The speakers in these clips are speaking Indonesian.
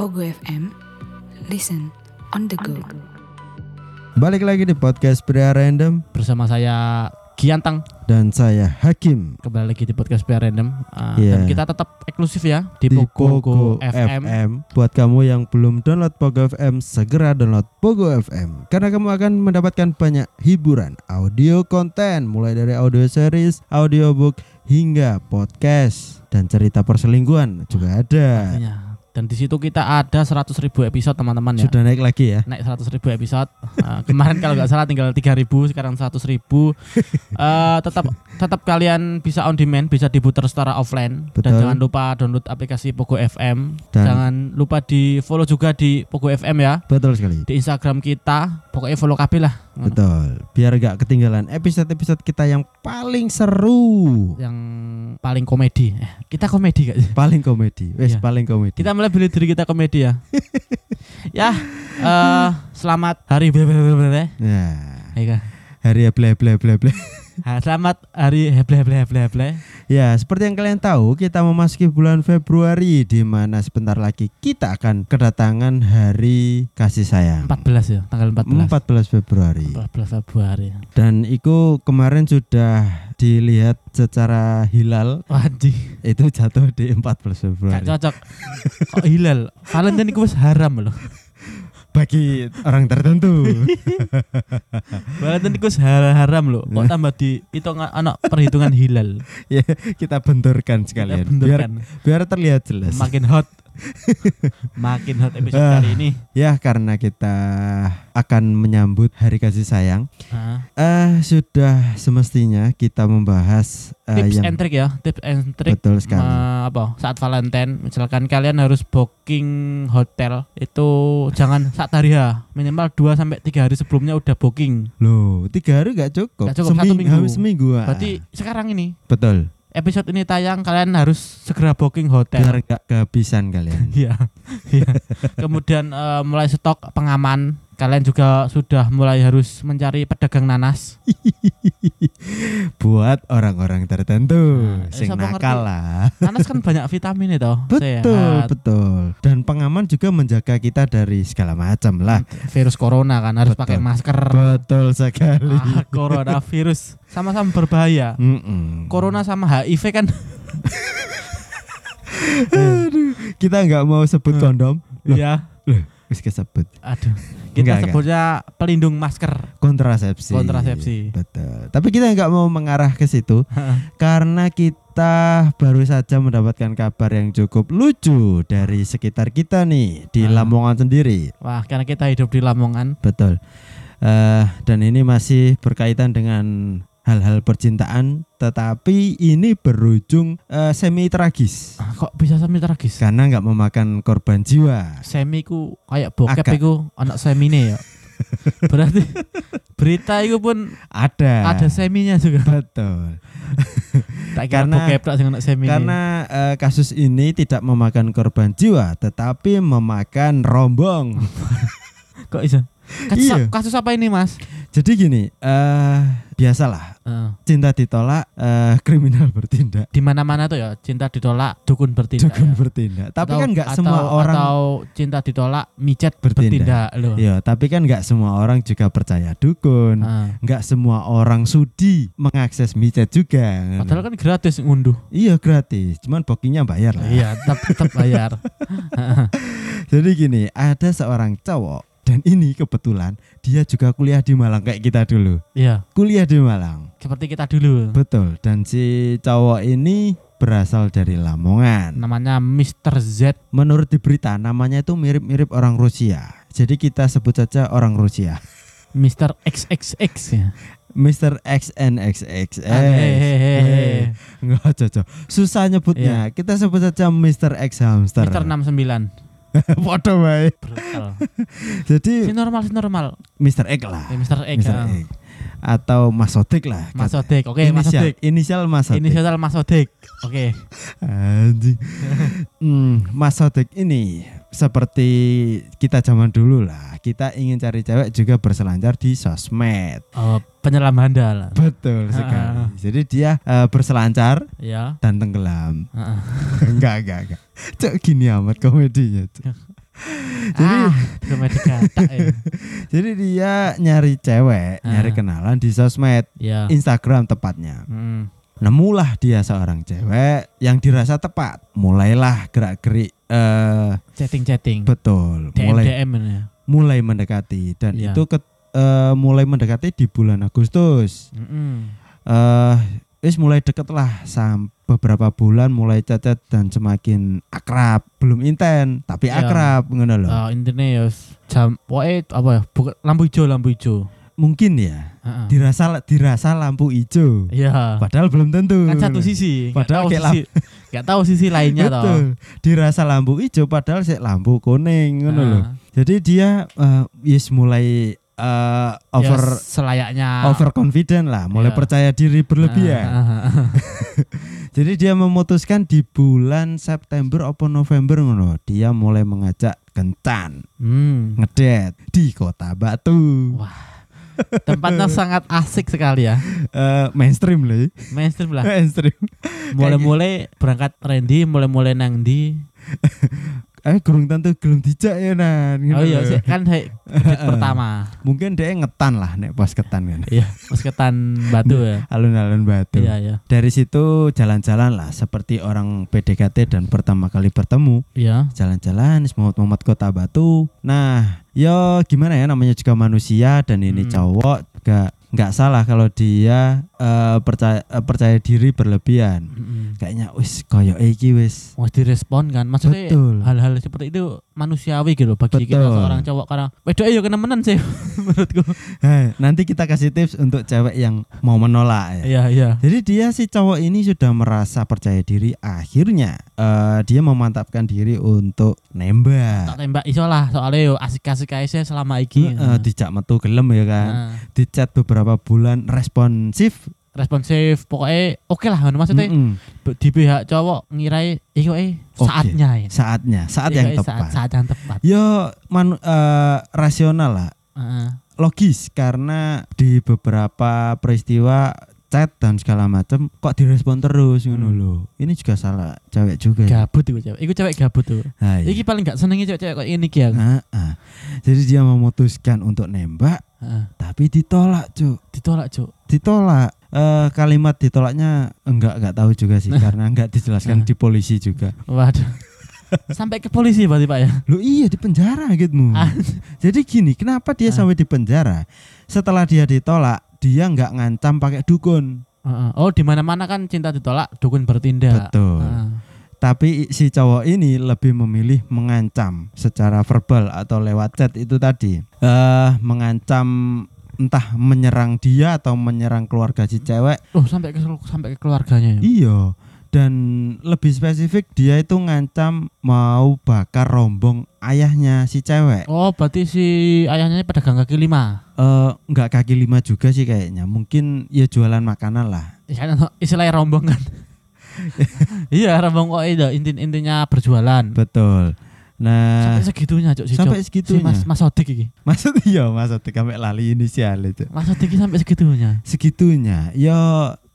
Pogo FM, listen on the go. Balik lagi di podcast Pria Random bersama saya Giantang dan saya Hakim kembali lagi di podcast Pria Random Uh, Iya. dan kita tetap eksklusif ya di, di Pogo, Pogo FM. FM. Buat kamu yang belum download Pogo FM, segera download Pogo FM karena kamu akan mendapatkan banyak hiburan, audio konten mulai dari audio series, audiobook hingga podcast dan cerita perselingkuhan juga ada. Dan di situ kita ada 100.000 ribu episode teman-teman ya. Sudah naik lagi ya. Naik 100.000 ribu episode. Uh, kemarin kalau nggak salah tinggal 3.000 sekarang 100.000 ribu. Eh, tetap tetap kalian bisa on demand, bisa diputar secara offline. Betul. Dan jangan lupa download aplikasi Pogo FM. Dan- Jangan lupa di follow juga di Pogo FM ya. Betul sekali. Di Instagram kita, pokoknya follow KB lah. Betul. Biar gak ketinggalan episode-episode kita yang paling seru. yang paling komedi. Eh, kita komedi gak sih? Paling komedi. Wes Iya. paling komedi. Kita mulai beli diri kita komedi ya. ya, eh selamat hari ble. Ya. Kak. Hari ya ble ble ble ble. Ah, Selamat hari ble ble ble ble. Ya, seperti yang kalian tahu, kita memasuki bulan Februari di mana sebentar lagi kita akan kedatangan hari kasih sayang. 14 ya, tanggal 14. 14 Februari. 14 Februari. Dan itu kemarin sudah dilihat secara hilal Wajib. itu jatuh di 14 Gak Februari. cocok. Kok hilal? Valentine itu haram loh. Bagi orang tertentu. Wis har- haram loh. Kok tambah di itu anak perhitungan hilal. ya, kita benturkan sekalian Kita biar benturkan. biar terlihat jelas. Makin hot. Makin hot episode Ah. kali ini. Ya, karena kita akan menyambut hari kasih sayang, Ah. eh sudah semestinya kita membahas eh, tips yang and trick ya tips and trick betul sekali. ma- apa saat Valentine misalkan kalian harus booking hotel itu jangan saat hari ya minimal 2 sampai tiga hari sebelumnya udah booking Loh, tiga hari gak cukup. Nggak cukup, satu minggu. Seminggu. ah. berarti sekarang ini betul. Episode ini tayang kalian harus segera booking Biar hotel gak kehabisan kalian. Iya, iya. Kemudian eh, mulai stok pengaman. Kalian juga sudah mulai harus mencari pedagang nanas. Buat orang-orang tertentu, Nah, sing siapa nakal lah. Nanas kan banyak vitamin itu. Betul, Sehat. betul. Dan pengaman juga menjaga kita dari segala macam lah. Virus corona kan harus Betul. pakai masker. Betul sekali. Ah, coronavirus sama-sama berbahaya. Mm-mm. Corona sama HIV kan Aduh, kita nggak mau sebut Hmm. kondom. Ya. loh, wis kesebut. Aduh. Kita Enggak, enggak. sebutnya pelindung masker. Kontrasepsi. Kontrasepsi. Betul. Tapi kita nggak mau mengarah ke situ karena kita baru saja mendapatkan kabar yang cukup lucu dari sekitar kita nih di Ah. Lamongan sendiri. Wah, karena kita hidup di Lamongan. Betul. Eh, dan ini masih berkaitan dengan hal-hal percintaan, tetapi ini berujung eh, semi tragis Ah, Kok bisa semi tragis? karena nggak memakan korban jiwa. Semi ku kayak bokep Agak. iku anak semine ya. Berarti berita itu pun Ada. ada seminya juga. Betul. Tak kira Karena- bokep tak sing anak semine. Karena eh, kasus ini tidak memakan korban jiwa, tetapi memakan rombong. kok bisa? Kasus, Iya. kasus apa ini, Mas? Jadi gini, eh biasalah Eh, cinta ditolak, eh, kriminal bertindak, di mana-mana tuh ya cinta ditolak, dukun bertindak. dukun ya. bertindak. Tapi Atau- kan nggak atau- semua orang, atau cinta ditolak, micet Bertindak. bertindak, loh. ya. Tapi kan nggak semua orang juga percaya dukun. Nggak semua orang sudi mengakses micet juga. Padahal kan gratis ngunduh. Iya gratis, cuman bookingnya bayar lah. Iya, tetap tetap bayar. Jadi gini, ada seorang cowok dan ini kebetulan dia juga kuliah di Malang kayak kita dulu. Iya, Kuliah di Malang. seperti kita dulu. Betul. Dan si cowok ini berasal dari Lamongan. Namanya Mr. Z. Menurut di berita namanya itu mirip-mirip orang Rusia. Jadi kita sebut saja orang Rusia. Mr. XXX ya. Mr. XNXX. Ah, hehehe. Enggak cocok. Susah nyebutnya. Kita sebut saja Mr. X hamster. Mr. 69. Waduh, baik. Jadi Si normal, si normal. Mr. X lah. Ya, Mr. X. Mr. ah. X. Atau Mas lah. Mas. Oke, Mas inisial, Odik. inisial Mas. Inisial Mas. Oke. Anjing. Hmm, Mas ini seperti kita zaman dulu lah. Kita ingin cari cewek juga berselancar di sosmed. Oh, penyelam handal. Betul sekali. Jadi dia eh, berselancar Ya. dan tenggelam. Heeh. enggak, enggak, enggak. Cok gini amat komedinya. Cok. Jadi ah, gatak ya. jadi dia nyari cewek, nyari Ah. kenalan di sosmed, Ya. Instagram tepatnya. Hmm. Nemulah dia seorang cewek yang dirasa tepat. Mulailah gerak-gerik eh Chatting-chatting. betul, DM mulai DM ya. mulai mendekati dan Iya. itu ke, eh, mulai mendekati di bulan Agustus. Mm-mm. eh wis mulai deket lah sam beberapa bulan mulai cacat dan semakin akrab. Belum inten tapi Iya. akrab ngono loh Ah, intinya ya jam pokoknya apa ya bukan lampu hijau lampu hijau mungkin ya Heeh. dirasa dirasa lampu hijau iya. Padahal belum tentu. Kan satu sisi nggak Padahal tahu kayak sisi nggak tahu sisi lainnya toh. Betul. Dirasa lampu hijau padahal sih lampu kuning ngono loh Ah, jadi dia eh, yes mulai eh, over ya, selayaknya over confident lah mulai Iya. percaya diri berlebihan Ah, ah, ah. Jadi dia memutuskan di bulan September atau November ngono, dia mulai mengajak kencan hmm. ngedet di Kota Batu. Wah. tempatnya sangat asik sekali ya Eh, mainstream loh. mainstream lah mainstream. mulai-mulai berangkat Randy mulai-mulai nang di Eh kurang tentu gelem dijak ya nan. oh ngono iya sih kan date pertama Mungkin dia ngetan lah nek pas ketan kan. iya musketan batu ya Alun-alun Batu. iya iya Dari situ jalan-jalan lah seperti orang PDKT dan pertama kali bertemu. iya Jalan-jalan semuat-muat Kota Batu. Nah, yo gimana ya namanya juga manusia dan ini Hmm. cowok gak nggak salah kalau dia eh, percaya eh, percaya diri berlebihan. Mm-mm. Kayaknya wis koyo iki wis. mau direspon kan maksudnya hal-hal seperti itu manusiawi gitu bagi kita Betul. seorang cowok karena wedok ya kenemenan sih menurutku Hei, nanti kita kasih tips untuk cewek yang mau menolak ya. iya iya Jadi dia si cowok ini sudah merasa percaya diri akhirnya eh, dia memantapkan diri untuk nembak. tak tembak iso lah soalnya yo asik-asik aja selama iki Heeh, dijak metu gelem ya kan. Nah, Di chat beberapa bulan responsif. Responsif pokoknya oke lah maksudnya Mm-mm. be- di pihak cowok ngirai iyo eh Oke. saatnya ya Saatnya, saat Iya, yang eh, tepat. saat, saat yang tepat Yo manu, eh, rasional lah, Heeh. logis karena di beberapa peristiwa chat dan segala macam kok direspon terus ngono Hmm. loh. Ini juga salah cewek juga. ya. gabut itu cewek iku cewek gabut tuh Nah, iya. iki paling gak senengnya cewek-cewek kayak ini ki aku Ah, ah. Jadi dia memutuskan untuk nembak Heeh. tapi ditolak, Cuk. ditolak cuk Ditolak. Eh, kalimat ditolaknya enggak enggak tahu juga sih karena enggak dijelaskan di polisi juga. waduh sampai ke polisi berarti pak ya Loh iya di penjara gitu. Ah. Jadi gini, kenapa dia Ah. sampai di penjara? Setelah dia ditolak, dia nggak ngancam pakai dukun. Oh di mana mana kan cinta ditolak dukun bertindak Betul. Heeh. Tapi si cowok ini lebih memilih mengancam secara verbal atau lewat chat itu tadi. Eh mengancam entah menyerang dia atau menyerang keluarga si cewek. Loh sampai ke sampai ke keluarganya ya. Iya. Dan lebih spesifik dia itu ngancam mau bakar rombong ayahnya si cewek. Oh, berarti si ayahnya pedagang kaki lima. Eh nggak kaki lima juga sih kayaknya. Mungkin ya jualan makanan lah. Ya, kan, istilahnya rombong kan. iya, rombong kok itu inti intinya berjualan. Betul. Nah, sampai segitunya, Cuk. si sampai segitunya. Si Mas Mas Odik iki. maksud iya maksud sampai lali inisial itu. Mas Odik iki sampai segitunya. Segitunya. Ya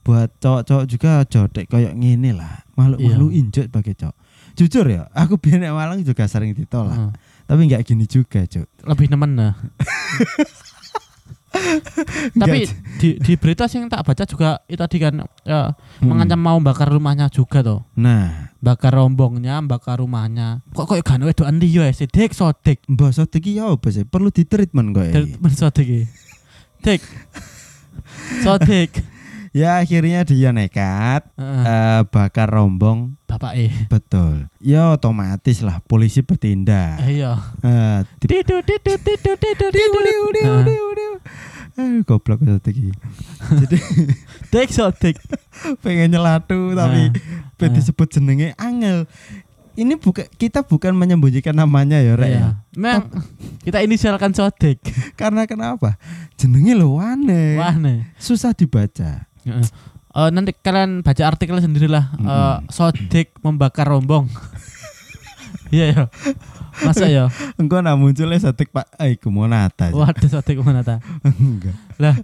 buat cowok-cowok juga jodek kayak gini lah. Malu-malu Iya. bagi cowok. Jujur ya, aku biar nek Malang juga sering ditolak. Heeh. Tapi nggak gini juga, Cok. Lebih nemen nah. Tapi di, di berita sih yang tak baca juga itu tadi kan ya, Hmm. mengancam mau bakar rumahnya juga toh. Nah, Bakar rombongnya, bakar rumahnya. Kok kok gak wedokan liya ya, Dik sodik. Mbak Sodik ya apa sih? Perlu di treatment kok ini. temen sodik iki. Dik. Sodik. Ya akhirnya dia nekat Heeh. eh, bakar rombong. Bapak eh. Betul. Ya otomatis lah polisi bertindak. Eh, Iya. Eh, di- Tidu tidu tidu tidu tidu. Eh, goblok Sodik iki. Jadi Dik sodik. pengen nyelatu tapi Nah, nah. disebut jenenge angel. Ini bukan kita bukan menyembunyikan namanya ya, Rek. ya. Iya. Memang kita inisialkan sodik. Karena kenapa? Jenenge lo wane. Wah nih. Susah dibaca. Eh, nanti kalian baca artikel sendirilah. Eh, Mm-mm. sodik membakar rombong. Iya ya. Masa ya? Engko nak munculnya sotik Pak eh iku Monata. Waduh sotik mana ta? Enggak. Lah,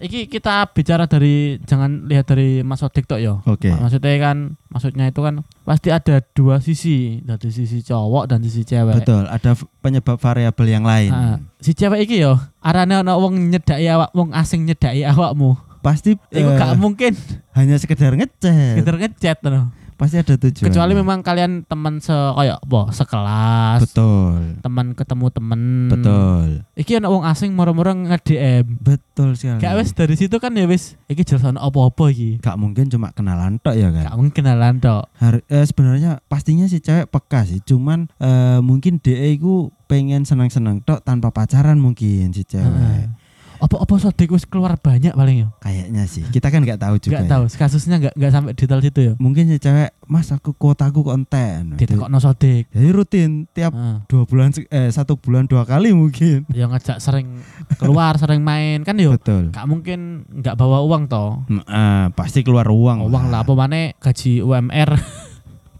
iki kita bicara dari jangan lihat dari Mas Odik tok ya. Oke. Maksudnya kan, maksudnya itu kan pasti ada dua sisi, dari sisi cowok dan sisi cewek. Betul, ada penyebab variabel yang lain. Ah, si cewek iki yo, arane ana wong nyedaki awak, wong asing nyedaki awakmu. Pasti Iku eh, gak mungkin hanya sekedar ngechat. kita ngechat no. Pasti ada tujuan. Kecuali memang kalian teman se kayak apa, sekelas, betul. teman ketemu temen. Betul. Iki ana wong asing moro-moro nge-DM. Betul sekali. Gak wis dari situ kan ya wis iki jelas ana apa-apa iki. Gak mungkin cuma kenalan tok ya kan. Gak mungkin kenalan tok. Har- eh, sebenarnya pastinya si cewek peka sih, cuman eh, mungkin DE itu pengen senang-senang tok tanpa pacaran mungkin si cewek. Heeh. Apa-apa sodik wis keluar banyak paling yo. Kayaknya sih. Kita kan nggak tahu juga. Gak ya. tahu, kasusnya gak gak sampai detail situ yo. Mungkin si cewek, "Mas, aku kuotaku konten." Ditekokno sodik. Jadi rutin tiap Heeh. dua bulan eh satu bulan dua kali mungkin. Ya ngajak sering keluar, sering main kan yo. Betul. Gak mungkin nggak bawa uang toh. Eh, pasti keluar uang. Uang lah apa mana gaji UMR.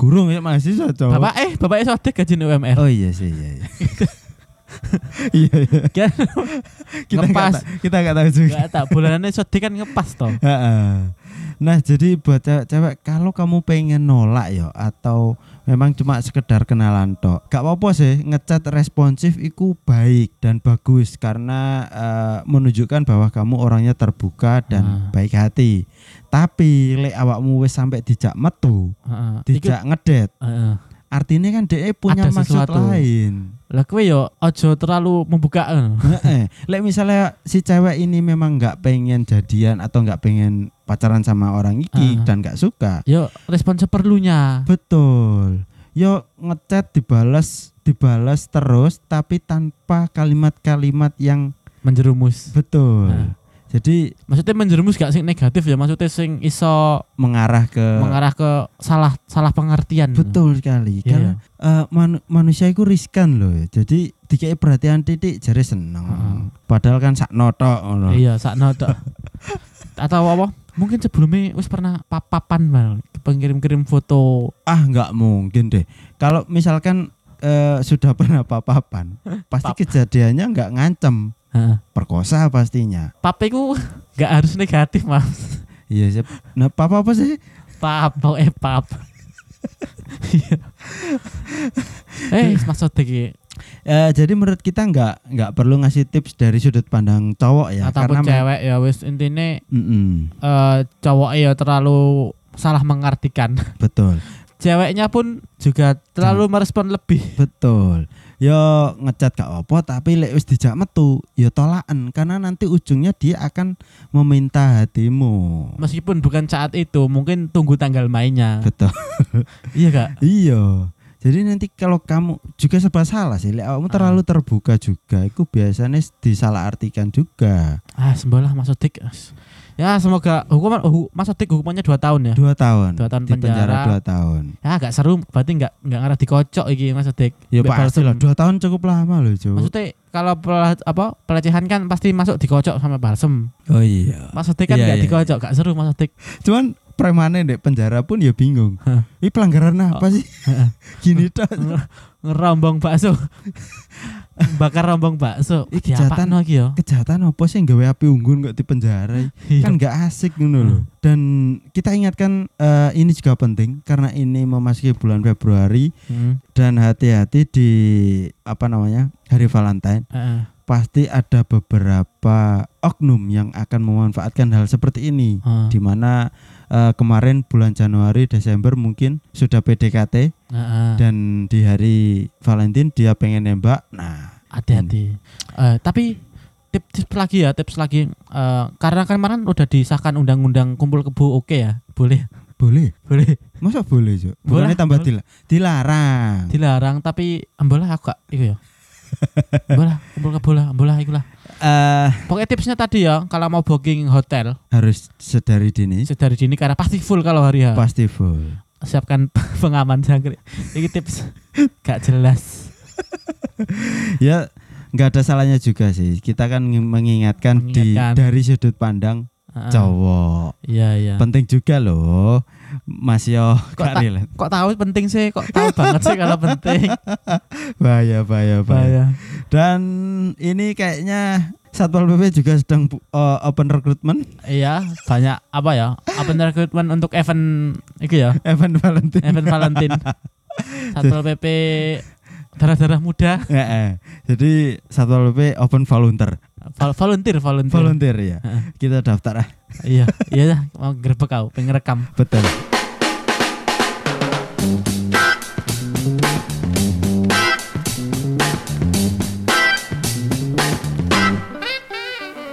Gurung ya mahasiswa cowok. Bapak eh, bapak sodik gaji UMR. Oh iya sih iya. iya. iya iya. Kan Kita nggak Ngepas. ta- kita nggak tahu juga. Gak tak bulanannya sodik kan ngepas toh. Nah jadi buat cewek-cewek kalau kamu pengen nolak ya atau memang cuma sekedar kenalan tok gak apa-apa sih ngechat responsif itu baik dan bagus karena eh, menunjukkan bahwa kamu orangnya terbuka dan Ah. baik hati tapi lek awakmu wis sampai dijak metu. Iku- dijak ngedet Heeh. Artinya kan dia punya Ada maksud sesuatu. lain Lah kowe yo ojo terlalu membuka. eh. Lek misalnya si cewek ini memang nggak pengen jadian atau nggak pengen pacaran sama orang iki Ah. dan nggak suka, Yo respon seperlunya. betul. Yo ngechat dibalas, dibalas terus tapi tanpa kalimat-kalimat yang Menjerumus. betul. Ah. Jadi Maksudnya menjerumus gak sing negatif ya, maksudnya sing iso mengarah ke mengarah ke salah salah pengertian. betul sekali. Iya. Karena eh, manu- manusia itu riskan loh. Jadi dikai perhatian titik jari seneng. Heeh. Padahal kan sak notok ngono. Iya, sakno tok. Atau apa? Mungkin sebelumnya wis pernah papapan mal, pengirim-kirim foto. Ah nggak mungkin deh. Kalau misalkan eh, sudah pernah papapan, pasti Pap. kejadiannya nggak ngancem, Heeh. perkosa pastinya. Pap iku gak harus negatif, Mas. Iya sih. Nah papa apa sih? Pap, pokoknya pap. Iya. eh, Sodik iki. Eh, jadi menurut kita nggak nggak perlu ngasih tips dari sudut pandang cowok ya, ataupun karena cewek ya wis intine Mm-mm, eh cowok ya terlalu salah mengartikan. betul, Ceweknya pun juga terlalu merespon lebih. betul. Yo ngecat gak apa, tapi lek wis dijak metu, yo tolakan karena nanti ujungnya dia akan meminta hatimu. Meskipun bukan saat itu, mungkin tunggu tanggal mainnya. Betul. iya gak? Iya. Jadi nanti kalau kamu juga serba salah sih, lek kamu terlalu terbuka juga, itu biasanya disalahartikan juga. Ah, sembolah Mas Sodik. Ya semoga hukuman hu- Mas Sodik hukumannya 2 tahun ya. Dua tahun. Dua tahun di penjara. penjara. dua tahun. Ya agak seru, berarti nggak nggak ngarah dikocok iki Mas Sodik. Ya Mbak pasti lah, dua tahun cukup lama loh, Cuk. Maksudnya kalau pela- apa pelecehan kan pasti masuk dikocok sama balsem. Oh iya. Mas Sodik kan Iya, nggak iya. dikocok, gak seru Mas Sodik. Cuman premanen dek penjara pun ya bingung. Hah. Ini pelanggaran apa sih? Gini tok. Ngerombong bakso. Bakar rombong bakso. Iki apa kejahatan. lagi ya? Kejahatan apa sih gawe api unggun kok di penjara? Iya. kan nggak asik ngono loh. Dan kita ingatkan eh, ini juga penting karena ini memasuki bulan Februari Hmm, dan hati-hati di apa namanya hari Valentine pasti ada beberapa oknum yang akan memanfaatkan hal seperti ini Ah, di mana eh, kemarin bulan Januari Desember mungkin sudah PDKT heeh. dan di hari Valentine dia pengen nembak nah hati-hati. Eh, tapi tips, tips lagi ya, tips lagi. Eh, karena kan kemarin udah disahkan undang-undang kumpul kebo oke ya, boleh, boleh boleh. masa boleh? Boleh, bukannya tambah boleh. dila- dilarang Dilarang tapi ambolah aku gak, iku ya. Ambolah, kumpul kebo lah, ambolah iku lah. eh Pokoknya tipsnya tadi ya, kalau mau booking hotel harus sedari dini dari dini karena pasti full kalau hari ya. pasti full Siapkan pengaman jangkrik. Ini tips gak jelas. ya nggak ada salahnya juga sih kita kan ng- mengingatkan, di Mengingatkan. dari sudut pandang Heeh. cowok Iya iya. penting juga loh Mas yo Kok relate. Kok tahu penting sih? Kok tahu banget sih kalau penting? Bahaya, bahaya, bahaya. Dan ini kayaknya Satpol PP juga sedang eh, open recruitment Iya, banyak apa ya? Open recruitment untuk event itu ya, event Valentine. event Valentine. Satpol PP darah-darah muda, Ya, eh. Jadi Satpol PP open volunteer. Vol- volunteer, volunteer. Volunteer ya. Kita daftar ah. iya, iya mau grebek kau, pengen rekam. Betul.